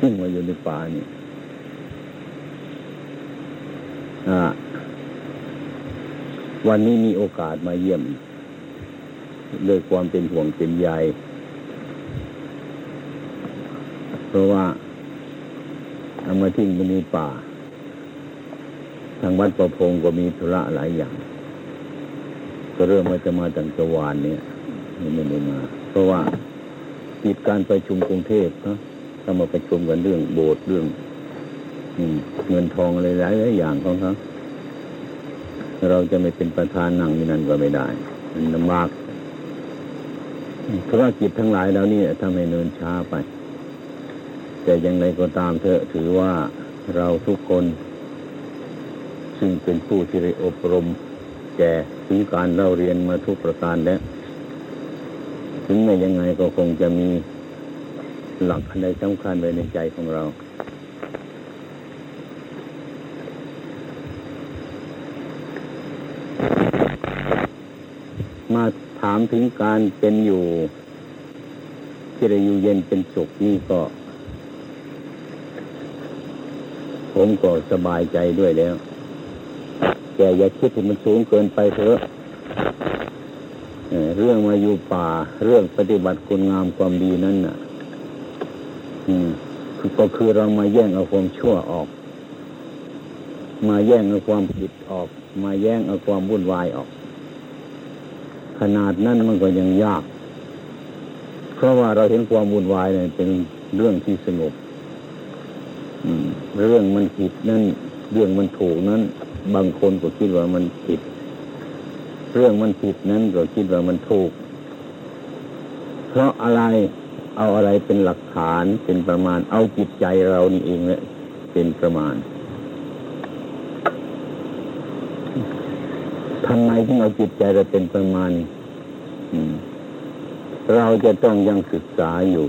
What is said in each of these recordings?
ขึ้นมาอยู่ในป่านี่วันนี้มีโอกาสมาเยี่ยมด้วยความเป็นห่วงเป็นใยเพราะว่าเอามาทิ้งบนในป่า ทางวัดประพงก็มีธุระหลายอย่าง ก็เริ่มมาจะมาตั้งตะวันเนี่ยไม่ได้มา เพราะว่าติดการประชุมกรุงเทพเนาะถ้ามาประชุมกันเรื่องโบสถ์เรื่องเงินทองอะไรหลายหลายอย่างของเขาเราจะไม่เป็นประธานนั่งนี่นั่นก็ไม่ได้ มันลำบากธุรกิจทั้งหลายแล้วนี่ทำให้เนินช้าไป แต่ยังไงก็ตามเถอะถือว่าเราทุกคน ซึ่งเป็นผู้ที่ได้อบรมแก่ถึงการเล่าเรียนมาทุกประการแล้ว ถึงไม่ยังไงก็คงจะมี หลักอะไรสำคัญไว้ในใจของเรา มาถามถึงการเป็นอยู่ที่ได้อยู่เย็นเป็นสุขนี่ก็ ผมก็สบายใจด้วยแล้วแกอย่าคิดให้มันสูงเกินไปเถอะเรื่องมาอยู่ป่า เรื่องปฏิบัติคุณงามความดีนั่นน่ะ ก็คือเรามาแย่งเอาความชั่วออก มาแย่งเอาความผิดออก มาแย่งเอาความวุ่นวายออก ขนาดนั้นมันก็ยังยาก เพราะว่าเราเห็นความวุ่นวายเนี่ยเป็นเรื่องที่สงบเรื่องมันผิดนั่น เรื่องมันถูกนั้น บางคนก็คิดว่ามันผิด เรื่องมันผิดนั้นก็คิดว่ามันถูก เพราะอะไร เอาอะไรเป็นหลักฐานเป็นประมาณ เอาจิตใจเรานี่เองแหละเป็นประมาณทำไมถึงเอาจิตใจเราเป็นประมาณเราจะต้องยังศึกษาอยู่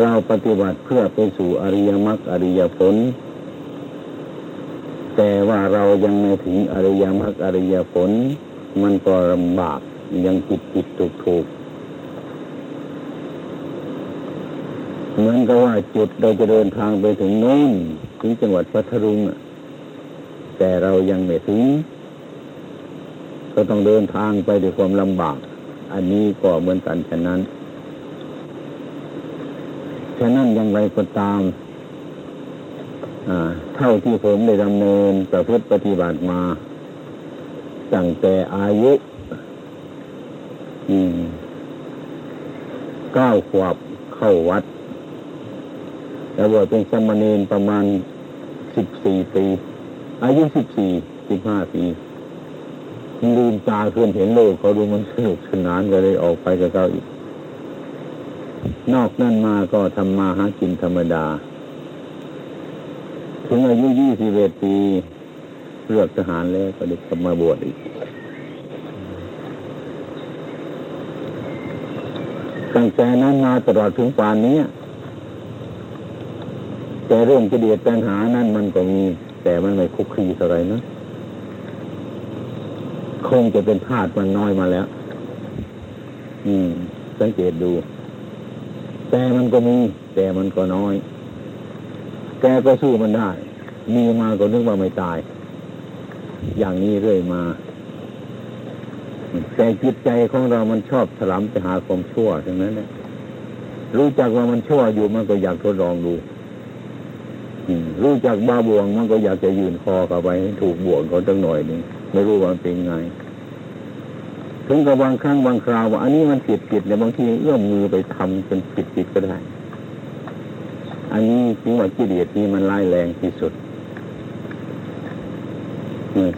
เราปฏิบัติเพื่อไปสู่อริยมรรคอริยผล แต่ว่าเรายังไม่ถึงอริยมรรคอริยผล มันก็ลำบาก ยังผิดผิดถูกถูกเหมือนกับว่าจุดเราจะเดินทางไปถึงโน้นถึงจังหวัดพัทลุงอะ แต่เรายังไม่ถึง ก็ต้องเดินทางไปด้วยความลำบาก อันนี้ก็เหมือนกันฉะนั้นฉะนั้นยังไรก็ตามเท่าที่ผมได้ดำเนินประพฤติปฏิบัติมาตั้งแต่อายุเก้าขวบเข้าวัด แล้วว่าเป็นสมณีนประมาณสิบสี่ปี อายุสิบสี่สิบห้าปีลืมตาขึ้นเห็นโลกเขาดูมันสนุกสนานก็เลยออกไปกับเขาอีก นอกนั่นมาก็ทำมาหากินธรรมดา ถึงอายุยี่สิบเอ็ดปีเลือกทหารแล้วก็ได้กลับมาบวชอีก ตั้งแต่นั้นมาตลอดถึงป่านนี้แต่เรื่องกิเลสปัญหานั้นมันก็มี แต่มันไม่คุกคีอะไรนะคงจะเป็นธาตุมันน้อยมาแล้ว อืม สังเกตดู แต่มันก็มี แต่มันก็น้อย แกก็สู้มันได้ มีมาก็นึกว่าไม่ตาย อย่างนี้เรื่อยมา แต่จิตใจของเรามันชอบถลำไปหาความชั่วทั้งนั้นเนี่ยรู้จักว่ามันชั่วอยู่มันก็อยากทดลองดูรู้จักบ้าบวงมันก็อยากจะยืนคอเข้าไปถูกบวงเขาตั้งหน่อยนึงไม่รู้ว่าเป็นไงถึงกับบางครั้งบางคราวว่าอันนี้มันผิดผิดเนี่ยบางทีเอื้อมมือไปทำจนผิดผิดก็ได้ อันนี้ถึงว่ากิเลสนี้มันร้ายแรงที่สุด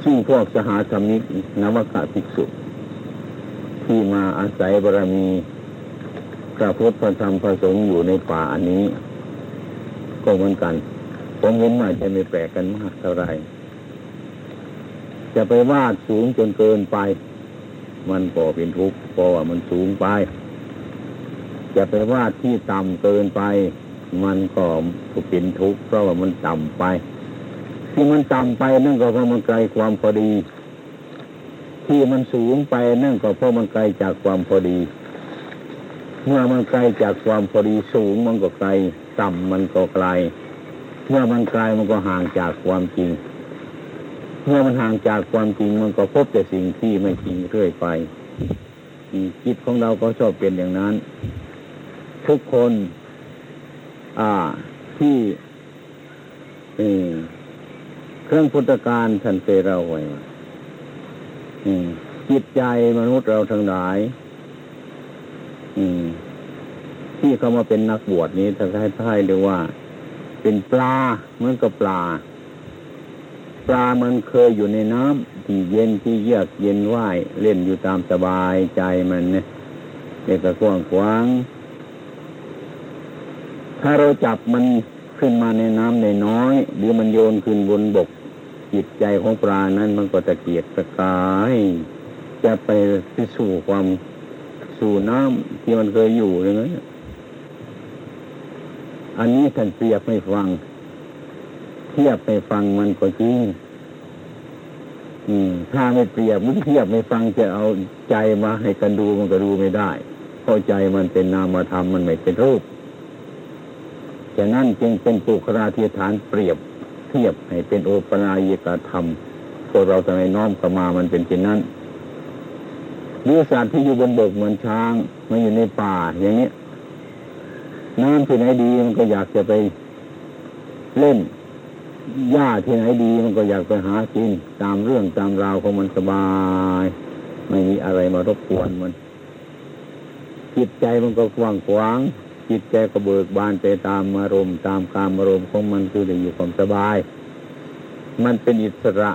ซึ่งพวกสหธรรมิกนวกาภิกษุ ที่มาอาศัยบารมีพระพุทธพระธรรมพระสงฆ์อยู่ในป่าอันนี้ ก็เหมือนกัน ผมเห็นว่าจะไม่แปลกกันมากเท่าไรจะไปวาดสูงจนเกินไป มันก็เป็นทุกข์เพราะว่ามันสูงไป จะไปวาดที่ต่ำเกินไป มันก็เป็นทุกข์เพราะว่ามันต่ำไปที่มันต่ำไปนั่นก็เพราะมันไกลความพอดี ที่มันสูงไปนั่นก็เพราะมันไกลจากความพอดี เมื่อมันไกลจากความพอดีสูงมันก็ไกล ต่ำมันก็ไกล เมื่อมันไกลมันก็ห่างจากความจริง เมื่อมันห่างจากความจริงมันก็พบแต่สิ่งที่ไม่จริงเรื่อยไปจิตของเราก็ชอบเป็นอย่างนั้น ทุกคน อ่าที่เครื่องพุทธการท่านเคยเราไว้ จิตใจมนุษย์เราทั้งหลายที่เขามาเป็นนักบวชนี้ถ้าให้ท่ายเรียกว่า เป็นปลาเหมือนกับปลา ปลามันเคยอยู่ในน้ำที่เย็นที่เยือกเย็นว่ายเล่นอยู่ตามสบายใจมันเนี่ยเด็กกว้างขวาง ถ้าเราจับมันขึ้นมาในน้ำในน้อย หรือมันโยนขึ้นบนบก จิตใจของปลานั้นมันก็จะเกียดสกาย จะไปพิสูจความสู่น้ำที่มันเคยอยู่อย่างนั้นอันนี้ท่านเปรียบให้ฟัง เทียบให้ฟังมันก็จริงถ้าไม่เปรียบมันเทียบไม่ฟังจะเอาใจมาให้กันดูมันก็ดูไม่ได้เพราะใจมันเป็นนามธรรมมันไม่เป็นรูปฉะนั้นจึงเป็นปุคราธิฐานเปรียบ เทียบให้เป็นโอปนายิกธรรมพวกเราทำไมน้อมเข้ามามันเป็นเช่นนั้นหรือสัตว์ที่อยู่บนบกเหมือนช้างมาอยู่ในป่าอย่างนี้น้ำที่ไหนดีมันก็อยากจะไปเล่นหญ้าที่ไหนดีมันก็อยากไปหากินตามเรื่องตามราวของมันสบาย ไม่มีอะไรมารบกวนมันจิตใจมันก็กว้างขวาง จิตใจก็เบิกบานไปตามอารมณ์ตามการอารมณ์ของมันคือได้อยู่ความสบาย มันเป็นอิสระ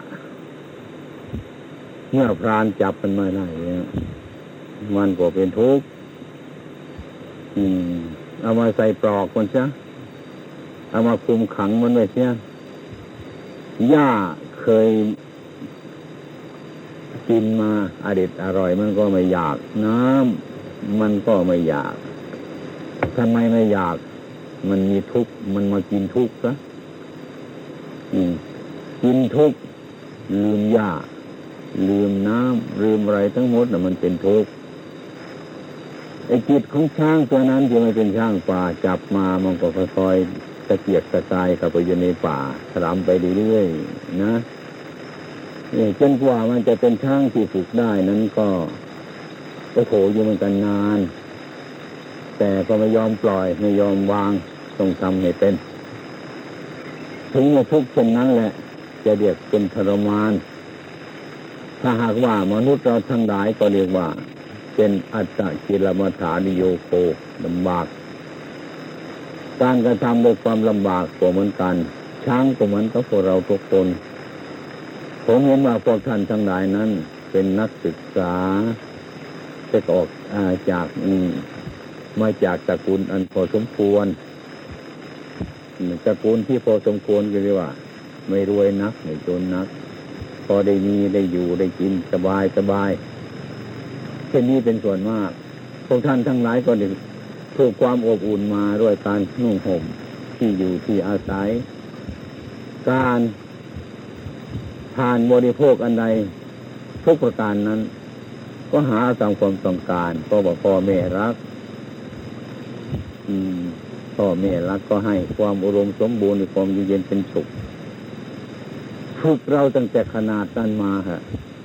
เมื่อพรานจับมันไม่ได้มันก็เป็นทุกข์เอามาใส่ปลอกมันซะเอามาคุมขังมันไว้เสียหญ้าเคยกินมาอเด็ดอร่อยมันก็ไม่อยาก น้ำมันก็ไม่อยาก ทำไมไม่อยาก มันมีทุกข์มันมากินทุกข์ซะกินทุกข์ลืมหญ้าลืมน้ำลืมอะไรทั้งหมดน่ะมันเป็นทุกข์ไอ้จิตของช้างตัวนั้นที่มันเป็นช้างป่าจับมามันก็ค่อยๆตะเกียกตะกายเข้าไปอยู่ในป่าสลามไปเรื่อยๆนะจนกว่ามันจะเป็นช้างที่ฝึกได้นั้นก็โอ้โหอยู่เหมือนกันนาน แต่ก็ไม่ยอมปล่อยไม่ยอมวางต้องทำให้เป็น ถึงจะทุกข์เช่นนั้นแหละ จะเรียกเป็นทรมาน ถ้าหากว่ามนุษย์เราทั้งหลายก็เรียกว่า เป็นอัตตะกิลมัฐานิโยโคลำบาก การกระทำด้วยความลำบากก็เหมือนกัน ช้างก็เหมือนกับพวกเราทุกคนผมเห็นว่าพวกท่านทั้งหลายนั้น เป็นนักศึกษาจะออกอาจาก มาจากตระกูลอันพอสมควรตระกูลที่พอสมควรก็เรียกว่า ไม่รวยนักไม่จนนัก พอได้มีได้อยู่ได้กินสบายสบายเช่นนี้เป็นส่วนมาก พวกท่านทั้งหลายก็ได้ถูกความอบอุ่นมาด้วยการนุ่งห่มที่อยู่ที่อาศัย การทานบริโภคอันใดทุกประการนั้น ก็หาตามความต้องการก็บอกพ่อแม่รัก พ่อแม่รักก็ให้ความอุดมสมบูรณ์ความเย็นเป็นสุขฝึกเราตั้งแต่ขนาดนั้นมาฮะ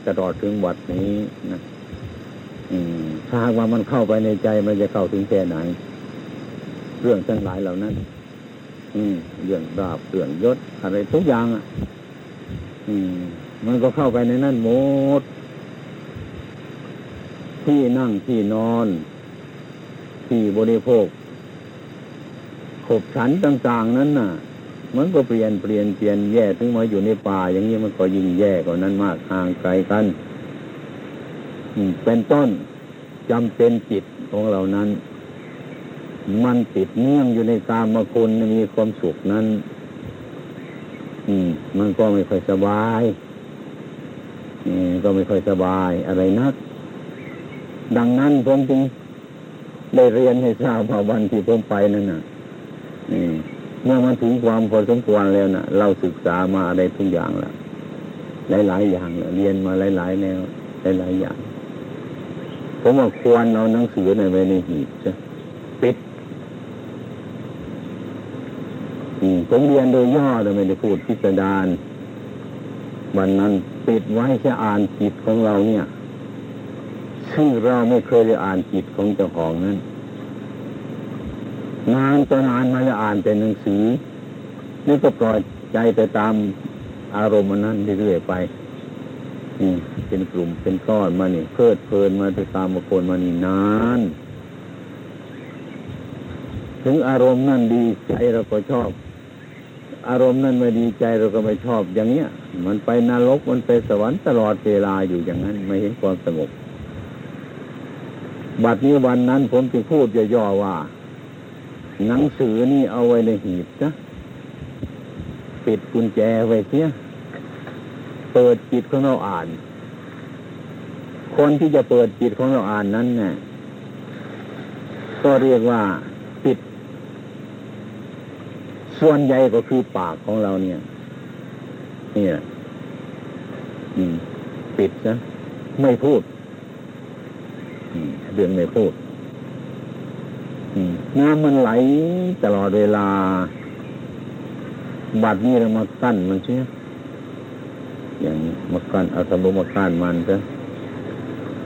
ตลอดถึงวัดนี้นะถ้าหากว่ามันเข้าไปในใจมันจะเข้าถึงแค่ไหน เรื่องทั้งหลายเหล่านั้น อืม เรื่องดาบเรื่องยศอะไรทุกอย่างอะ อืม มันก็เข้าไปในนั้นหมด ที่นั่งที่นอน ที่บริโภค ขบฉันต่าง ๆ นั้นน่ะ มันก็เปลี่ยนเปลี่ยนเปลี่ยนแย่ถึงมาอยู่ในป่า อย่างนี้มันก็ยิ่งแย่กว่านั้นมากห่างไกลกันเป็นต้นจำเป็นจิตของเรานั้น มันติดเนื่องอยู่ในกามคุณมีความสุขนั้น อืม มันก็ไม่ค่อยสบายอืมก็ไม่ค่อยสบายอะไรนัก ดังนั้นผมจึงได้เรียนให้ทราบว่าวันที่ผมไปนั่นน่ะ เมื่อมันถึงความพอสมควรแล้วนะ่ะ เราศึกษามาอะไรทุกอย่างแล้วหลายๆอย่างเรียนมาหลายๆแนวหลายๆอย่างผมว่าควรเอาหนังสือในไว้ในหีบใช่ปิดผมเรียนโดยย่อแต่ไม่ได้พูดพิสดารวันนั้นปิดไว้จะอ่านจิตของเราเนี่ย ซึ่งเราไม่เคยได้อ่านจิตของเจ้าของนั้น นานต่อนานมาจะอ่านแต่หนังสือ นี่ก็ปล่อยใจไปตามอารมณ์นั้นเรื่อยๆไปนี่เป็นกลุ่มเป็นก้อนมานี่เพลิดเพลินมาไปตามบุคคลมานี่นานถึงอารมณ์นั่นดีใจเราก็ชอบ อารมณ์นั่นไม่ดีใจเราก็ไม่ชอบอย่างเนี้ย มันไปนรกมันไปสวรรค์ตลอดเวลาอยู่อย่างนั้น ไม่เห็นความสงบบัดนี้วันนั้นผมจึงพูดย่อๆว่า หนังสือนี่เอาไว้ในหีบนะปิดกุญแจไว้เสียเปิดจิตของเราอ่าน คนที่จะเปิดจิตของเราอ่านนั้นเนี่ยก็เรียกว่าปิด ส่วนใหญ่ก็คือปากของเราเนี่ย เนี่แหละปิดนะไม่พูดเรื่องไม่พูด น้ำมันไหลตลอดเวลา บัดนี้เรามากั้นมันเชื่ออย่างนี้มากั้นเอาสมบูมากั้นมันซะ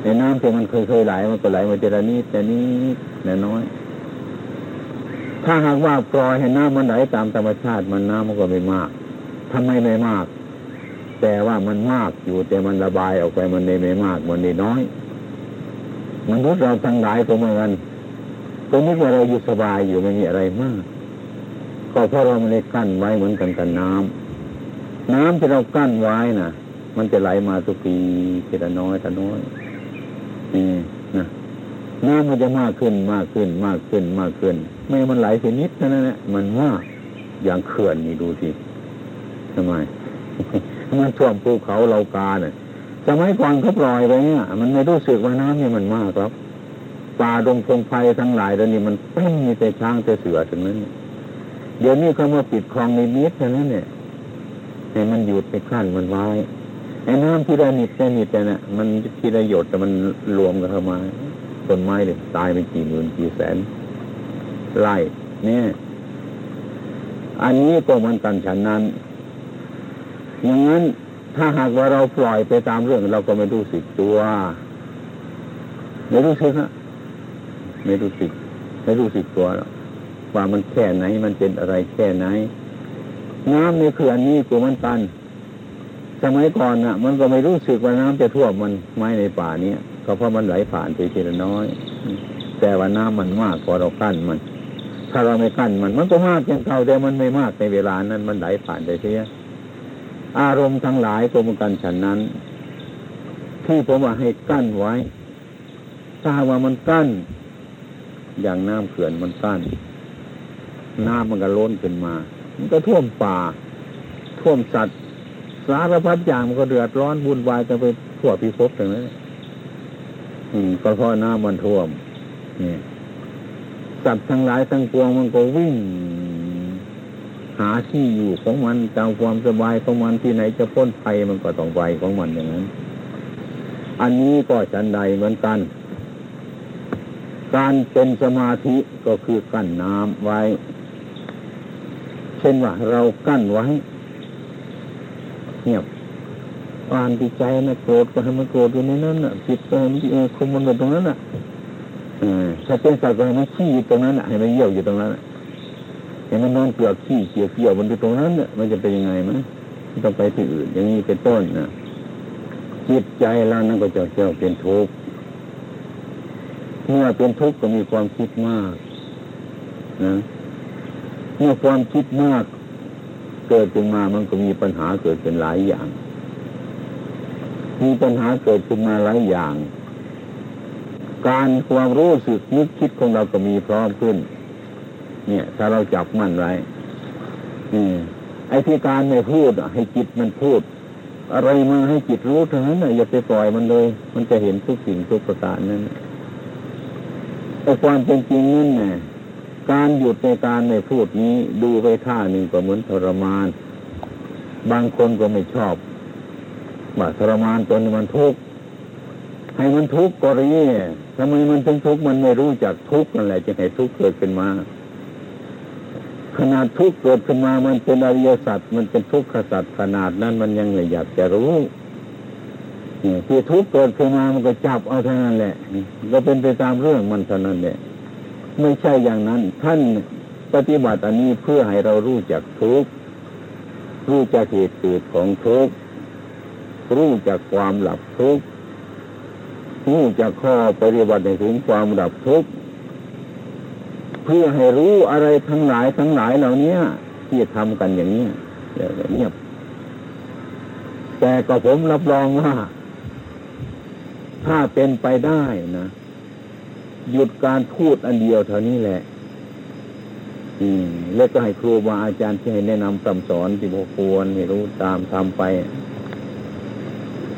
ในน้ำที่มันเคยเคยไหลมันก็ไหลมาเจรนี้แต่นี้แต่น้อย ถ้าหากว่าปล่อยให้น้ำมันไหลตามธรรมชาติมันน้ำมันก็ไม่มากทำไมไม่มาก แต่ว่ามันมากอยู่แต่มันระบายออกไปมันไม่มากมันน้อยมนุษย์เราทั้งหลายก็เหมือนกัน ก็นึกว่าเราอยู่สบายอยู่ไม่มีอะไรมากก็เพราะเราไม่ได้กั้นไว้เหมือนกันกับน้ำน้ำที่เรากั้นไว้น่ะ มันจะไหลมาทุกปีทีละน้อยทีละน้อยนี่นะน้ำมันจะมากขึ้นมากขึ้น มากขึ้นมากขึ้น ไม่มันไหลทีนิดเท่านั้นแหละมันมากอย่างเขื่อนนี่ดูสิทำไมมันท่วมภูเขาเรากาเนี่ยสมัยก่อนเขาปล่อยไปเนี่ยมันไม่รู้สึกว่าน้ำนี่มันมากครับ ป่าดงพงไพ่ทั้งหลายแล้วนี่มันเป็นมีแต่ช้างแต่เสือถึงนั้นเดี๋ยวนี้เขามาปิดคลองในนิดเท่านั้นเนี่ยให้มันหยุดไปขั้นมันไว้ไอ้น้ำที่ได้นิดแค่นิดแต่น่ะมันที่ได้หยดแต่มันรวมกันเข้ามาต้นไม้เลยตายไปกี่หมื่นกี่แสนไร่เนี่ย อันนี้ก็มันกันฉันนั้นอย่างนั้นถ้าหากว่าเราปล่อยไปตามเรื่องเราก็ไม่รู้สึกตัวไม่รู้สึกฮะ ไม่รู้สึก ไม่รู้สึกตัวหรอกว่ามันแค่ไหน มันเป็นอะไรแค่ไหน น้ำในเขื่อนนี้กูมันตัน สมัยก่อนน่ะ มันก็ไม่รู้สึกว่าน้ำจะท่วมมันไม้ในป่าเนี้ยก็เพราะมันไหลผ่านไปทีละน้อย แต่ว่าน้ำมันมากพอเรากั้นมัน ถ้าเราไม่กั้นมัน มันก็มากอย่างเก่าแต่มันไม่มากในเวลานั้น มันไหลผ่านไปเสียอารมณ์ทั้งหลายก็เหมือนกันฉันนั้น ที่ผมว่าให้กั้นไว้ ถ้าว่ามันกั้น อย่างน้ำเขื่อนมันกั้นน้ำมันก็ล้นขึ้นมา มันก็ท่วมป่า ท่วมสัตว์สารพัดอย่างมันก็เดือดร้อนวุ่นวายกันไปทั่วพิภพอย่างนั้นอืมก็เพราะน้ำมันท่วมนี่สัตว์ทั้งหลายทั้งปวงมันก็วิ่ง หาที่อยู่ของมันตามความสบายของมันที่ไหนจะพ้นภัยมันก็ต้องไปของมันอย่างนั้น อันนี้ก็ฉันใดเหมือนกัน การเป็นสมาธิก็คือกั้นน้ำไว้ เช่นว่าเรากั้นไว้ เงียบอ่านที่ใจนะโกรธก็ให้มันโกรธอยู่ในนั้นน่ะจิตก็ให้มันเออคุมมันอยู่ตรงนั้นน่ะถ้าเป็นสัตว์ก็ให้มันขี้อยู่ตรงนั้นน่ะให้มันเยี่ยวอยู่ตรงนั้นน่ะเห็นมันนอนเกลือกขี้เกี่ยวเกี่ยวมันอยู่ตรงนั้นเนี่ยมันจะเป็นยังไงมั้ยต้องไปที่อื่น อย่างนี้เป็นต้นนะจิตใจเรานั่นก็จะเจ้าเป็นทุกข์ เมื่อเป็นทุกข์ก็มีความคิดมากนะเมื่อความคิดมากเกิดขึ้นมามันก็มีปัญหาเกิดเป็นหลายอย่าง มีปัญหาเกิดขึ้นมาหลายอย่าง การความรู้สึกนึกคิดของเราก็มีพร้อมขึ้น เนี่ย ถ้าเราจับมั่นไว้ไอ้ที่การไม่พูดให้จิตมันพูด อะไรมาให้จิตรู้เท่านั้นอย่าไปปล่อยมันเลย มันจะเห็นทุกสิ่งทุกประการนั้น แต่ความเป็นจริงนั่นไงการหยุดในการไม่พูดนี้ดูไปท่าหนึ่งก็เหมือนทรมาน บางคนก็ไม่ชอบว่าทรมานจนมันทุกข์ให้มันทุกข์ก็รีทำไมมันถึงทุกข์มันไม่รู้จักทุกข์นั่นแหละจึงให้ทุกข์เกิดขึ้นมาขนาดทุกข์เกิดขึ้นมามันเป็นอริยสัจมันเป็นทุกข์ขสัจขนาดนั้นมันยังไม่อยากจะรู้ ที่ทุกข์เกิดขึ้นมามันก็จับเอาเท่านั้นแหละ ก็เป็นไปตามเรื่องมันเท่านั้นแหละ ไม่ใช่อย่างนั้น ท่านปฏิบัติอันนี้เพื่อให้เรารู้จักทุกข์รู้จักเหตุเกิดของทุกข์รู้จักความหลับทุกข์รู้จักข้อปฏิบัติในถึงความดับทุกข์เพื่อให้รู้อะไรทั้งหลายทั้งหลายเหล่านี้ที่ทำกันอย่างนี้เดี๋ยวเงียบแต่ก็ผมรับรองว่า ถ้าเป็นไปได้นะ หยุดการพูดอันเดียวเท่านี้แหละ อืม แล้วก็ให้ครูบาอาจารย์ที่ให้แนะนำคำสอนที่พอควรให้รู้ตามทำไป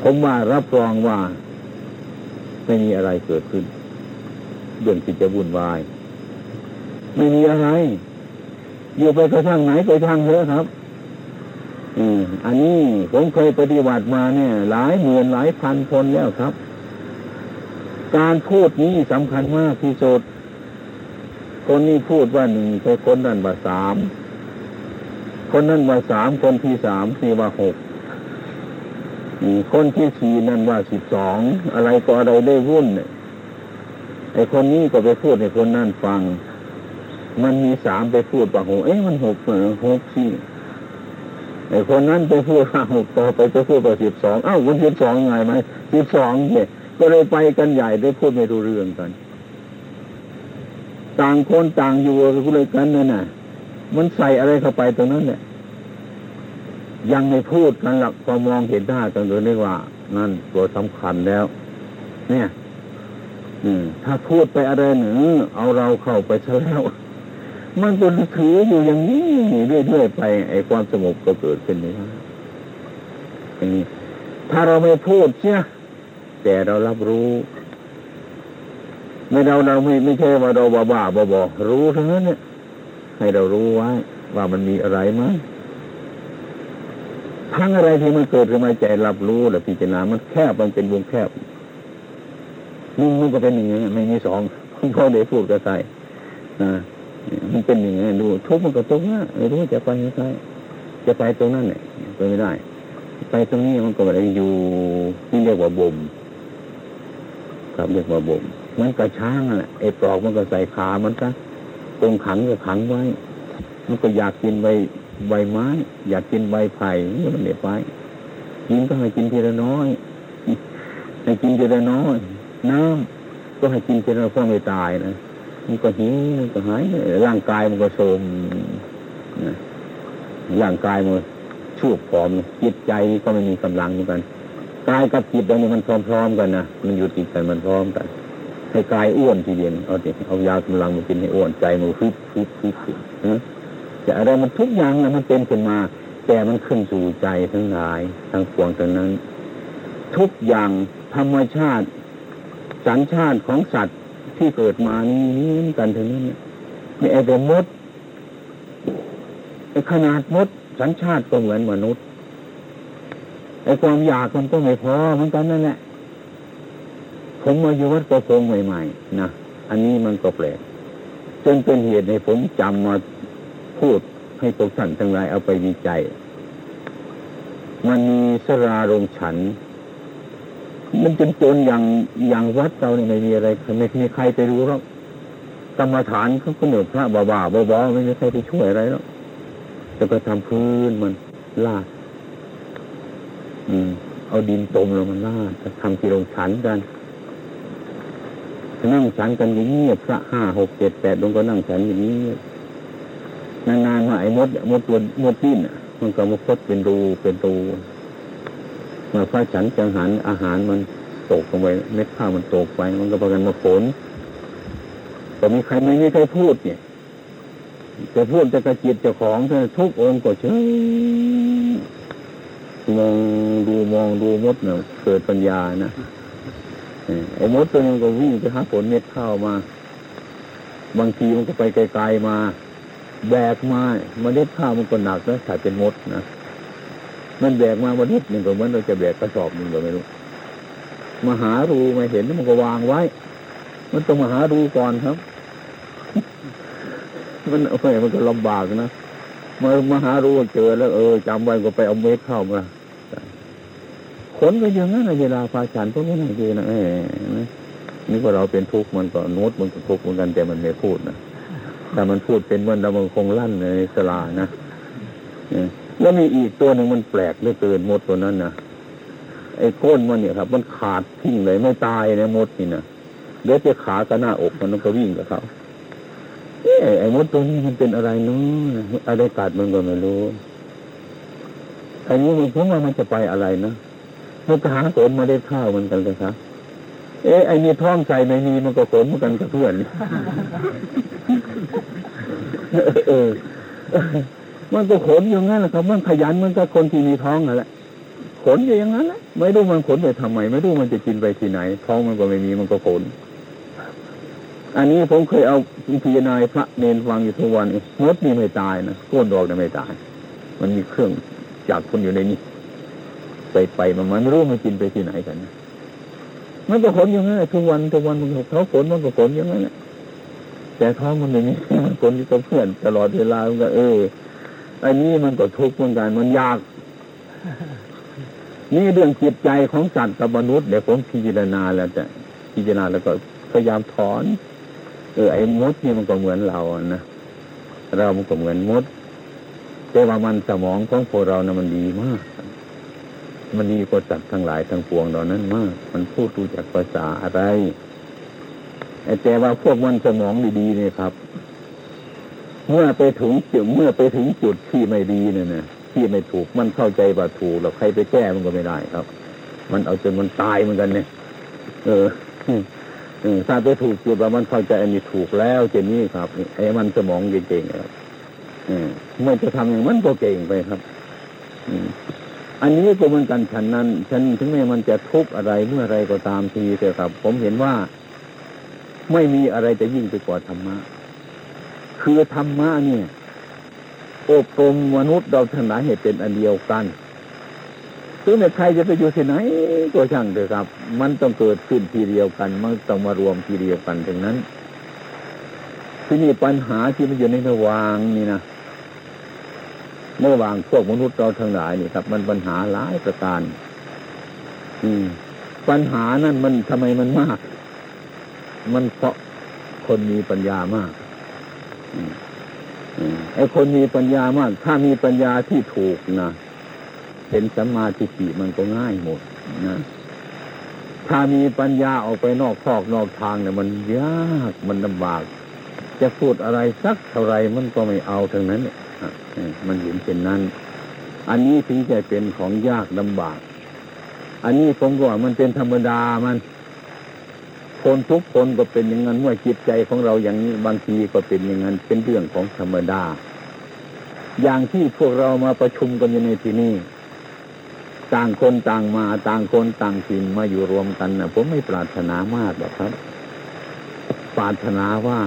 ผมว่ารับรองว่า ไม่มีอะไรเกิดขึ้นเรื่องที่จะวุ่นวาย ไม่มีอะไร อยู่ไปกระทั่งไหนไปทางเถอะครับอืมอันนี้ผมเคยปฏิบัติมาเนี่ย หลายหมื่นหลายพันคนแล้วครับ การพูดนี้สำคัญมากที่สุด คนนี้พูดว่าหนึ่งคนนั้นว่าสามคนนั้นว่าสามคนที่สามสี่ว่าหกคนที่สี่นั่นว่าสิบสองอะไรก็อะไรได้วุ่นไอ้คนนี้ก็ไปพูดให้คนนั่นฟัง มันมีสามไปพูดว่าหกเอ๊ะมันหกเหรอหกสี่ไอ้คนนั้นไปพูดว่าหกต่อไปไปพูดว่าสิบสองเอ้ามันสิบสองไงไหมสิบสองเนี่ย ก็เลยไปกันใหญ่ได้พูดไม่รู้เรื่องกัน ต่างคนต่างอยู่พูดเลยกันนั่นน่ะ มันใส่อะไรเข้าไปตรงนั้นเนี่ยยังไม่พูดกันหลักพอมองเห็นหน้ากันเลยเรียกว่า นั่นตัวสำคัญแล้ว เนี่ย อืม ถ้าพูดไปอะไรหนึ่งเอาเราเข้าไปซะแล้ว มันก็ถืออยู่อย่างนี้เรื่อยๆไป ไอ้ความสงบก็เกิดขึ้นนะอย่างนี้ถ้าเราไม่พูดเสีย แต่เรารับรู้ไม่เราเราไม่ไม่ใช่ว่าเราบ้าบ้าบอบอรู้ทั้งนั้นเนี่ยให้เรารู้ไว้ว่ามันมีอะไรไหมทั้งอะไรที่มันเกิดขึ้นมาใจรับรู้และพิจารณามันแคบมันเป็นวงแคบนี่มันก็เป็นอย่างนี้ไม่มีสองพ่อเดี๋ยวพูดก็ใส่นะมันเป็นอย่างนี้ดูทุกมันก็ตรงนี้ไม่รู้จะไปยังไงจะไปตรงนั้นเนี่ยไปไม่ได้ ไปตรงนี้มันก็อะไรอยู่ที่เรียกว่าบ่ม ครับเรียกว่าบ่มมันกระช้างอะไอ้ปลอกมันก็ใส่ขามันซะกงขังก็ขังไว้ มันก็อยากกินใบใบไม้ อยากกินใบไผ่มันเด็ดไว้กินก็ให้กินทีละน้อยให้กินทีละน้อยน้ำก็ให้กินทีละเพื่อไม่ตายนะมันก็หิวมันก็หายร่างกายมันก็โทรมร่างกายมันชั่วผอมจิตใจก็ไม่มีกำลังเหมือนกัน กายกับจิตเราเนี่ยมันพร้อมๆกันนะมันอยู่ติดกันมันพร้อมกันให้กายอ้วนทีเดียวเอาดิเอายากำลังมากินให้อ้วนใจมันฟึบฟึบฟึบนะแต่อะไรมันทุกอย่างนะมันเป็นขึ้นมา แต่มันขึ้นสู่ใจทั้งหลายทั้งปวงทั้งนั้น ทุกอย่างธรรมชาติสัญชาติของสัตว์ที่เกิดมานี่กันทั้งนั้นนี่ไอ้แต่มดไอ้ขนาดมดสัญชาติก็เหมือนมนุษย์ ไอ้ความอยากมันก็ไม่พอเหมือนกันนั่นแหละผมมาอยู่วัดประพงใหม่ๆนะอันนี้มันก็แปลกจนเป็นเหตุให้ผมจำมาพูดให้พวกท่านทั้งหลายเอาไปวิจัย มันมีสรารงฉัน มันจนจนอย่างอย่างวัดเราเนี่ยไม่มีอะไรไม่มีใครไปรู้หรอกกรรมฐานเขาก็เหนือพระบาบาบาไม่มีใครไปช่วยอะไรหรอกจะไปทำพื้นมันลาด เอาดินตมลงมันลาดจะทำที่โรงฉันกันนั่งฉันกันอย่างนี้พระห้าหกเจ็ดแปดลงก็นั่งฉันอย่างนี้นานๆมาไอ้มดมดตัวมดดิ้นมันก็มาคดเป็นรูเป็นรูมาพระฉันจังหันอาหารมันตกลงไปเม็ดข้าวมันตกไป มันก็ประกันมาฝนแต่มีใครไม่มีใครพูดเนี่ยจะพูดจะกระจิตจะของทุกองค์ก็เฉย มองดูมองดูมดเนี่ยเกิดปัญญานะไอ้มดตัวนึงก็วิ่งไปหาผลเม็ดข้าวมา บางทีมันก็ไปไกลๆมา แบกมาเมล็ดข้าวมันก็หนักแล้วถ้าเป็นมดนะมันแบกมาเมล็ดหนึ่งก็เหมือนเราจะแบกกระสอบหนึ่งก็ไม่รู้มาหารูมาเห็นมันก็วางไว้ มันต้องมาหารูก่อนครับ มันเอ้ยมันก็ลำบากนะมามาหารูเจอแล้ว เออจำไว้ก็ไปเอาเม็ดข้าวมา ขนก็อย่างนั้นนเวลาพาฉันพวกนี้นะคือนะเอ้นะนี่ว่าเราเป็นทุกข์มันก็โน้ตมันก็ทุกข์เหมือนกันแต่มันไม่พูดนะแต่มันพูดเป็นมันเรามันคงลั่นในสลานะเนี่แล้วมีอีกตัวหนึ่งมันแปลกเหลือเกินมดตัวนั้นนะไอ้ก้นมันเนี่ยครับ มันขาดทิ้งเลยไม่ตายนะมดนี่นะเดี๋ยวจะขากับหน้าอกมันก็วิ่งกับเขาเอ้ไอ้มดตัวนี้มันเป็นอะไรเนู้อะไรกัดมันก็ไม่รู้อันนี้มันผมว่ามันจะไปอะไรนะ มันก็หาสนมาได้ข้าวเหมือนกันเลยครับเอ๊ะไอ้นี่ท้องใส่ไม่มีมันก็ขนเหมือนกันกับเพื่อนเออมันก็ขนอย่างนั้นแหละครับ มันขยันมันก็คนที่มีท้องนั่นแหละขนอยู่อย่างนั้นแหละไม่รู้มันขนไปทำไม ไม่รู้มันจะกินไปที่ไหน ท้องมันก็ไม่มีมันก็ขนอันนี้ผมเคยเอาพิจารณาพระเนนฟังอยู่ทุกวันมดนี่ไม่ตายนะก้นดอกนี่ไม่ตาย มันมีเครื่องจับคนอยู่ในนี้ ไปไปมันมันไม่รู้มันกินไปที่ไหนกันมันก็ขนอย่างนั้นทุกวันทุกวันมันก็เขาขนมันก็ขนอย่างนั้นแหละแต่ท้องมันอย่างนี้มันขนอยู่กับเพื่อนตลอดเวลามันก็เอออันนี้มันก็ทุกข์เหมือนกันมันยากนี่เรื่องจิตใจของสัตว์กับมนุษย์เดี๋ยวผมพิจารณาแล้วจะพิจารณาแล้วก็พยายามถอน เออไอ้มดนี่มันก็เหมือนเรานะเรามันก็เหมือนมด แต่ว่ามันสมองของพวกเรานะมันดีมาก มันดีกว่าสัตว์ทั้งหลายทั้งปวงเหล่านั้นมาก มันพูดรู้จักภาษาอะไรแต่ว่าพวกมันสมองดีๆเนี่ยครับ เมื่อไปถึงจุดเมื่อไปถึงจุดที่ไม่ดีเนี่ยนะที่ไม่ถูกมันเข้าใจว่าถูกเราใครไปแก้มันก็ไม่ได้ครับ มันเอาจนมันตายเหมือนกันเนี่ย เออเออถ้าไปถูกจุดว่ามันเข้าใจอันนี้ถูกแล้วเจนี่ครับไอ้มันสมองเก่งๆครับเออมันจะทำอย่างมันก็เก่งไปครับ อันนี้ก็เหมือนกันฉันนั้น ฉันถึงแม้มันจะทุกข์อะไรเมื่อไรก็ตามทีเถอะครับ ผมเห็นว่าไม่มีอะไรจะยิ่งไปกว่าธรรมะ คือธรรมะเนี่ย อบรมมนุษย์เราทั้งหลายให้เป็นอันเดียวกันถึงแม้ใครจะไปอยู่ที่ไหนก็ช่างเถอะครับ มันต้องเกิดขึ้นทีเดียวกัน มันต้องมารวมทีเดียวกันถึงนั้น ที่นี่ปัญหาที่มันอยู่ในระหว่างนี่นะ ระหว่างพวกมนุษย์เราทั้งหลายนี่ครับ มันปัญหาหลายประการ อืม ปัญหานั้นมันทำไมมันมาก มันเพราะคนมีปัญญามากไอ้คนมีปัญญามาก ถ้ามีปัญญาที่ถูกนะเห็นสัมมาทิฏฐิมันก็ง่ายหมดนะถ้ามีปัญญาออกไปนอกคอกนอกทางเนี่ยมันยากมันลำบาก จะพูดอะไรสักเท่าไรมันก็ไม่เอาทั้งนั้นเนี่ย มันเห็นเป็นนั้น อันนี้ถึงจะเป็นของยากลำบาก อันนี้ผมก็ว่ามันเป็นธรรมดามันคนทุกคนก็เป็นอย่างนั้นเมื่อจิตใจของเราอย่างนี้บางทีก็เป็นอย่างนั้นเป็นเรื่องของธรรมดา อย่างที่พวกเรามาประชุมกันอยู่ในที่นี้ต่างคนต่างมาต่างคนต่างถิ่นมาอยู่รวมกันนะผมไม่ปรารถนามากหรอกครับ ปรารถนาว่า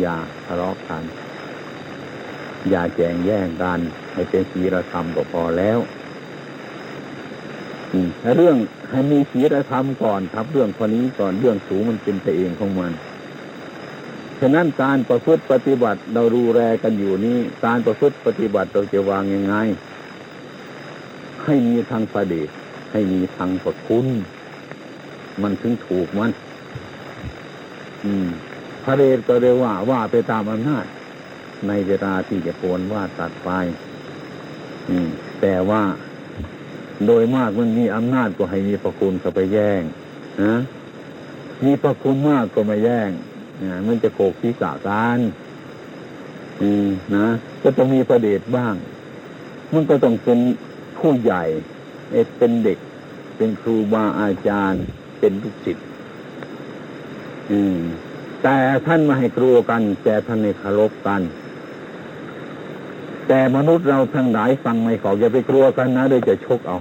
อย่าทะเลาะกัน อย่าแจงแย่งกันให้เป็นศีลธรรมก็พอแล้วเรื่องให้มีศีลธรรมก่อนครับ เรื่องคนนี้ก่อนเรื่องสูงมันเป็นไปเองของมันฉะนั้นการประพฤติปฏิบัติเราดูแลกันอยู่นี้การประพฤติปฏิบัติเราจะวางยังไง ให้มีทางประเดชให้มีทางประคุณ มันถึงถูกมัน อืมพระเดชก็เรียกว่าว่าไปตามอำนาจ ในเวลาที่จะโกนว่าตัดไปอืมแต่ว่าโดยมากมันมีอำนาจก็ให้มีประคุณเข้าไปแย่งนะมีประคุณมากก็ไม่แย่งนะมันจะโกกที่กาการอืมนะก็ต้องมีประเดชบ้าง มันก็ต้องเป็นผู้ใหญ่เป็นเด็ก เป็นครูบาอาจารย์ เป็นลูกศิษย์อืมแต่ท่านมาให้กลัวกัน แต่ท่านให้เคารพกัน แต่มนุษย์เราทั้งหลายฟังไม่ขออย่าไปกลัวกันนะโดยจะชกเอา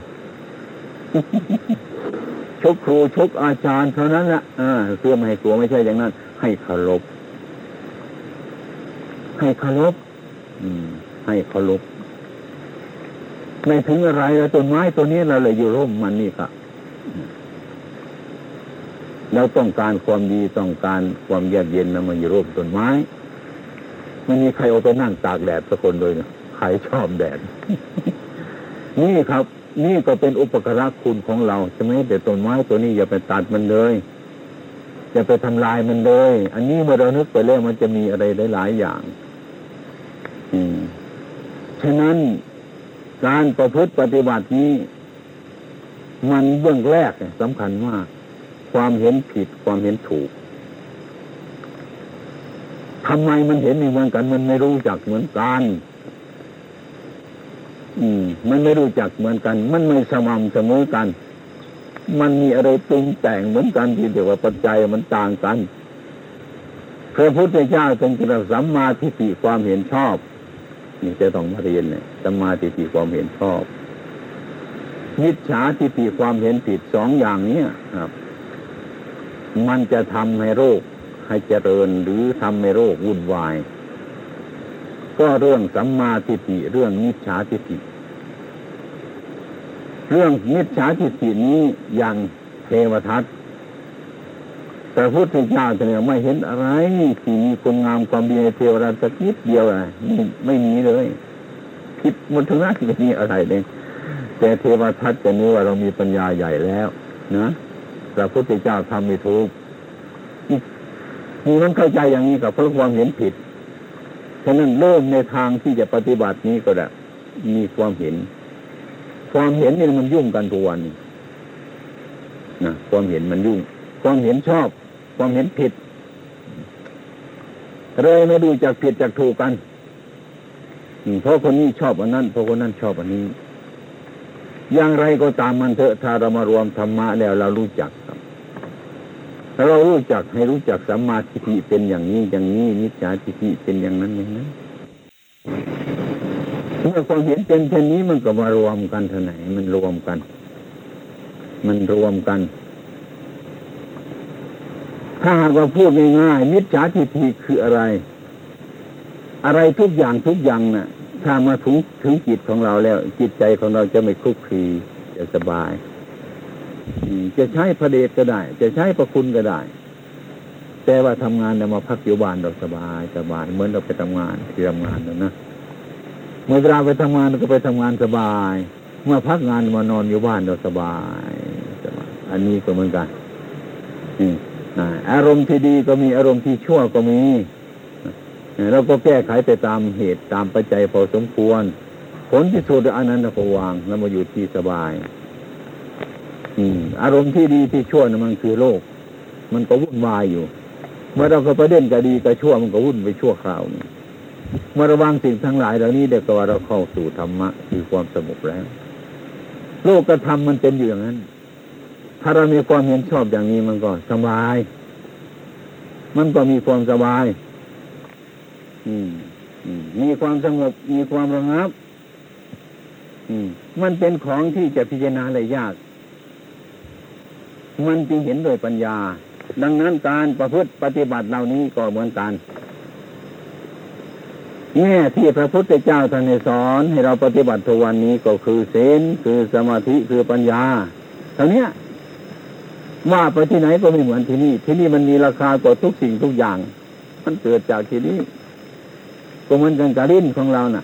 ชกครูชกอาจารย์เท่านั้นแหละเพื่อไม่ให้กลัวไม่ใช่อย่างนั้น ให้เคารพให้เคารพให้เคารพไม่ถึงอะไรแล้วต้นไม้ตัวนี้เราเลยอยู่ร่มมันนี่ครับเราต้องการความดีต้องการความเยือกเย็นนะมันอยู่ร่มต้นไม้ไม่มีใครเอาไปนั่งตากแดดสักคนเลยนะ ใครชอบแดดนี่ครับ นี่ก็เป็นอุปการะคุณของเราใช่ไหมแต่ต้นไม้ตัวนี้อย่าไปตัดมันเลยอย่าไปทำลายมันเลย อันนี้เมื่อเรานึกไปแล้วมันจะมีอะไรหลาย ๆ อย่าง อืมฉะนั้นการประพฤติปฏิบัตินี้ มันเบื้องแรกสำคัญมาก ความเห็นผิดความเห็นถูกทำไมมันเห็นไม่เหมือนกัน มันไม่รู้จักเหมือนกัน อืม มันไม่รู้จักเหมือนกัน มันไม่สม่ำเสมอกัน มันมีอะไรปรุงแต่งเหมือนกันที่เดียวว่าปัจจัยมันต่างกันพระพุทธเจ้าทรงตรัสสัมมาทิฏฐิความเห็นชอบนี่จะต้องมาเรียนเนี่ยสัมมาทิฏฐิความเห็นชอบมิจฉาทิฏฐิความเห็นผิดสองอย่างเนี้ยครับ มันจะทำให้โรคให้เจริญหรือทำให้โรควุ่นวาย ก็เรื่องสัมมาทิฏฐิเรื่องมิจฉาทิฏฐิ เรื่องมิจฉาทิฏฐินี้อย่างเทวทัตแต่พุทธเจ้าเนี่ยไม่เห็นอะไรที่มีคุณงามความดีในเทวราสักนิดเดียวอะไม่ไม่มีเลย คิดหมดทั้งนั้นไม่มีอะไรเลยแต่เทวทัตจะนึกว่าเรามีปัญญาใหญ่แล้ว นะพระพุทธเจ้าทำไม่ถูกมีมันเข้าใจอย่างนี้กับเพราะความเห็นผิด ฉะนั้นเริ่มในทางที่จะปฏิบัตินี้ก็ได้มีความเห็น ความเห็นนี่มันยุ่งกันทุกวันนะความเห็นมันยุ่ง ความเห็นชอบ ความเห็นผิดเลยไม่ดูจากผิดจากถูกกันเพราะคนนี้ชอบอันนั้นเพราะคนนั้นชอบอันนี้ อย่างไรก็ตามมันเถอะถ้าเรามารวมธรรมะแล้วเรารู้จักครับเรารู้จักให้รู้จักสัมมาทิฏฐิเป็นอย่างนี้อย่างนี้มิจฉาทิฏฐิเป็นอย่างนั้นอย่างนั้น มื่อความเห็นเป็นเช่นนี้มันก็มารวมกันเท่าไหนมันรวมกัน มันรวมกัน ถ้าหากว่าพูดง่ายๆมิจฉาทิฏฐิคืออะไร อะไรทุกอย่างทุกอย่างน่ะ ถ้ามาถึงถึงจิตของเราแล้ว จิตใจของเราจะไม่คลุกคลีจะสบายจะใช้พระเดชก็ได้ จะใช้พระคุณก็ได้ แต่ว่าทำงานเรามาพักอยู่บ้านเราสบายสบายเหมือนเราไปทำงานที่ทำงานนั่นนะ เมื่อเวลาไปทำงานเราก็ไปทำงานสบาย เมื่อพักงานมานอนอยู่บ้านเราสบายสบาย อันนี้ก็เหมือนกันอารมณ์ที่ดีก็มีอารมณ์ที่ชั่วก็มีเราก็แก้ไขไปตามเหตุตามปัจจัยพอสมควร ผลที่สุดอันนั้นเราก็วางแล้วมาอยู่ที่สบายอารมณ์ที่ดีที่ชั่วนะมันคือโลก มันก็วุ่นวายอยู่ เมื่อเราก็ประเด็นก็ดีก็ชั่วมันก็วุ่นไปชั่วคราวนี่ เมื่อระวังสิ่งทั้งหลายเหล่านี้เด็กก็ว่าเราเข้าสู่ธรรมะคือความสงบแล้ว โลกกระทำมันเป็นอยู่อย่างนั้น ถ้าเรามีความเห็นชอบอย่างนี้มันก็สบาย มันก็มีความสบาย อืมมีความสงบมีความระงับ อืม มันเป็นของที่จะพิจารณาได้ยาก มันจึงเห็นโดยปัญญา ดังนั้นการประพฤติปฏิบัติเหล่านี้ก็เหมือนกัน แง่ที่พระพุทธเจ้าท่านสอนให้เราปฏิบัติทุกวันนี้ก็คือเซนคือสมาธิคือปัญญาเท่านี้ว่าไปที่ไหนก็ไม่เหมือนที่นี่ ที่นี่มันมีราคากว่าทุกสิ่งทุกอย่าง มันเกิดจากที่นี่ก็เหมือนกันกับลิ้นของเราน่ะ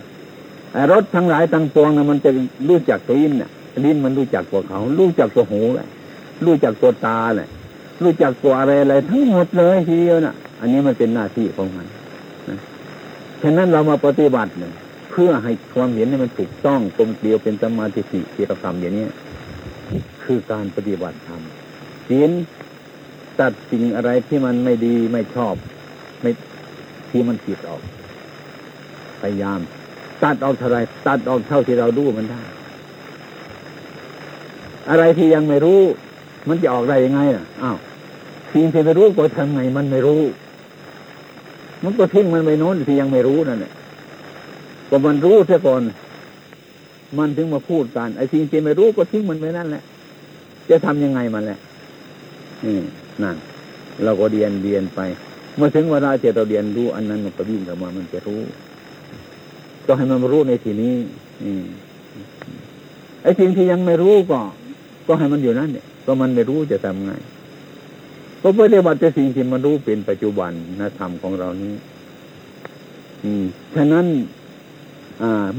ไอ้รถทั้งหลายทั้งปวงน่ะมันจะรู้จักลิ้นน่ะลิ้นมันรู้จักกว่าเขา รู้จักกว่าหูแหละรู้จักตัวตาแหละรู้จักตัวอะไรอะไรทั้งหมดเลยทีเดียวน่ะ อันนี้มันเป็นหน้าที่ของมัน ฉะนั้นเรามาปฏิบัติเนี่ยเพื่อให้ความเห็นนี่มันถูกต้องกลมเกลียวเป็นสมาธิที่เราทำอย่างนี้คือการปฏิบัติธรรมศีลตัดสิ่งอะไรที่มันไม่ดีไม่ชอบ ไม่ที่มันผิดออกพยายาม ตัดออกเท่าไรตัดออกเท่าที่เราดูมันได้ อะไรที่ยังไม่รู้ มันจะออกได้ยังไงอะอ้าวสิ่งที่ไม่รู้ก็ทำไงมันไม่รู้ มันก็ทิ้งมันไปโน้นที่ยังไม่รู้นั่นแหละก็มันรู้เสียก่อน มันถึงมาพูดกัน ไอ้สิ่งที่ไม่รู้ก็ทิ้งมันไปนั่นแหละ จะทำยังไงมันแหละนี่นั่น เราก็เรียนเรียนไป เมื่อถึงเวลาที่เราเรียนรู้อันนั้นมันก็วิ่งเข้ามา มันจะรู้ ก็ให้มันรู้ในทีนี้อืมไอ้สิ่งที่ยังไม่รู้ก็ ก็ให้มันอยู่นั่นเนี่ยก็มันไม่รู้จะทำไง กก็ปฏิบัติแต่สิ่งที่มันรู้เป็นปัจจุบันนะธรรมของเรานี้ อืมฉะนั้น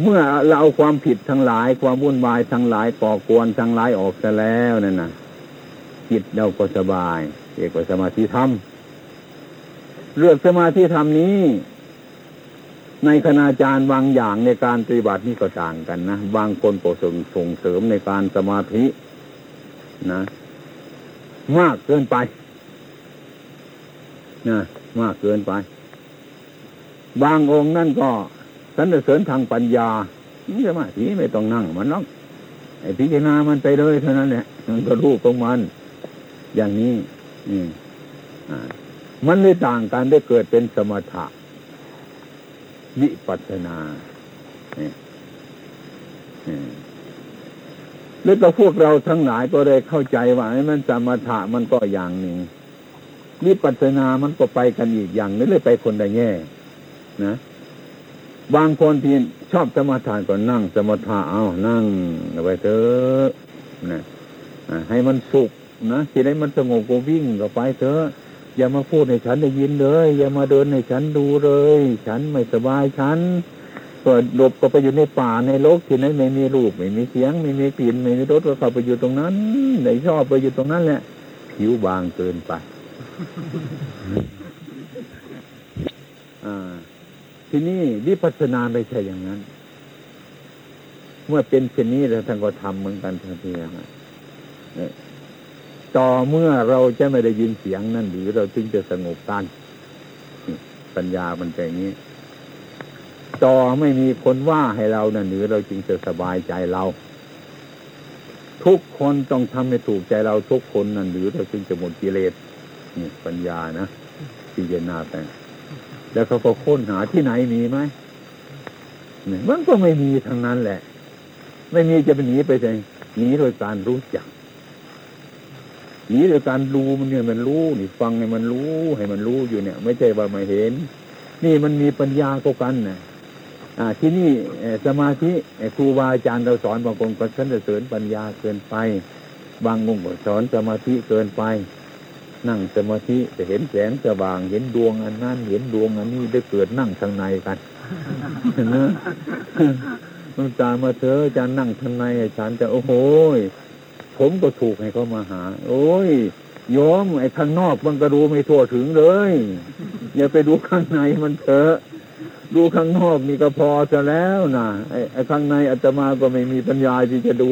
เมื่อเราเอาความผิดทั้งหลาย ความวุ่นวายทั้งหลายก่อกวนทั้งหลายออกซะแล้วนั่นนะจิตเราก็สบายเรียกว่าสมาธิธรรมเรื่องสมาธิธรรมนี้ ในคณาจารย์บางอย่างในการปฏิบัตินี่ก็ต่างกันนะบางคนก็ส่งส่งเสริมในการสมาธินะ มากเกินไป นะมากเกินไป บางองค์นั่นก็สรรเสริญทางปัญญานี่สมาธิไม่ต้องนั่งมันน้องไอพิจารณามันไปเลยเท่านั้นแหละมันก็รู้ของมัน อย่างนี้อืมอ่ามันเลยต่างกันได้เกิดเป็นสมถะวิปัสนาเนี่ยแล้วก็พวกเราทั้งหลายก็เลยเข้าใจว่ามันสมถะมันก็อย่างหนึ่ง วิปัสสนามันก็ไปกันอีกอย่างนึงเลยไปคนละแง่นะ บางคนที่ชอบสมาทานก็นั่งสมาทานเอานั่งไปเถอะนะให้มันสุขนะที่ไหนมันสงบก็วิ่งก็ไปเถอะอย่ามาพูดให้ฉันได้ยินเลย อย่ามาเดินให้ฉันดูเลย ฉันไม่สบายฉันก็หลบก็ไปอยู่ในป่าในโลกที่ไหนไม่มีรูปไม่มีเสียง ไม่มีกลิ่นไม่มีรสก็เข้าไปอยู่ตรงนั้นไหนชอบไปอยู่ตรงนั้นแหละผิวบางเกินไป ที่นี่วิปัสสนาไม่ใช่อย่างนั้น เมื่อเป็นเช่นนี้แล้วท่านก็ทำเหมือนกันทันทีนะต่อเมื่อเราจะไม่ได้ยินเสียงนั่นหรือเราจึงจะสงบกันปัญญามันเป็นอย่างนี้ ต่อไม่มีคนว่าให้เรานั่นหรือเราจึงจะสบายใจเรา ทุกคนต้องทำให้ถูกใจเราทุกคนนั่นหรือเราจึงจะหมดกิเลส นี่ปัญญานะพิจารณาไปแล้วเขาก็ค้นหาที่ไหนมีไหมมันก็ไม่มีทางนั้นแหละ ไม่มีจะไปหนีไปไหนหนีโดยการรู้จักหนีโดยการรู้มันเนี่ยมันรู้นี่ฟังให้มันรู้ ให้มันรู้อยู่เนี่ย ไม่ใช่ว่าไม่เห็น นี่มันมีปัญญาก็กันนะอ่า ที่นี่สมาธิครูบาอาจารย์เราสอนบางคนก็ชั้นเสริญปัญญาเกินไป บางองค์ก็สอนสมาธิเกินไป นั่งสมาธิจะเห็นแสงสว่าง เห็นดวงอันนั้นเห็นดวงอันนี้ได้เกิดนั่งทางในกันนะน้ำตามาเถอะอาจารย์นั่งทางในอาจารย์จะโอ้โหผมก็ถูกให้เขามาหา โอ้ยโยมไอ้ข้างนอกมันก็ดูไม่ทั่วถึงเลยอย่าไปดูข้างในมันเถอะดูข้างนอกนี่ก็พอจะแล้วนะไอ้ไอ้ข้างในอาตมาก็ไม่มีปัญญาที่จะดู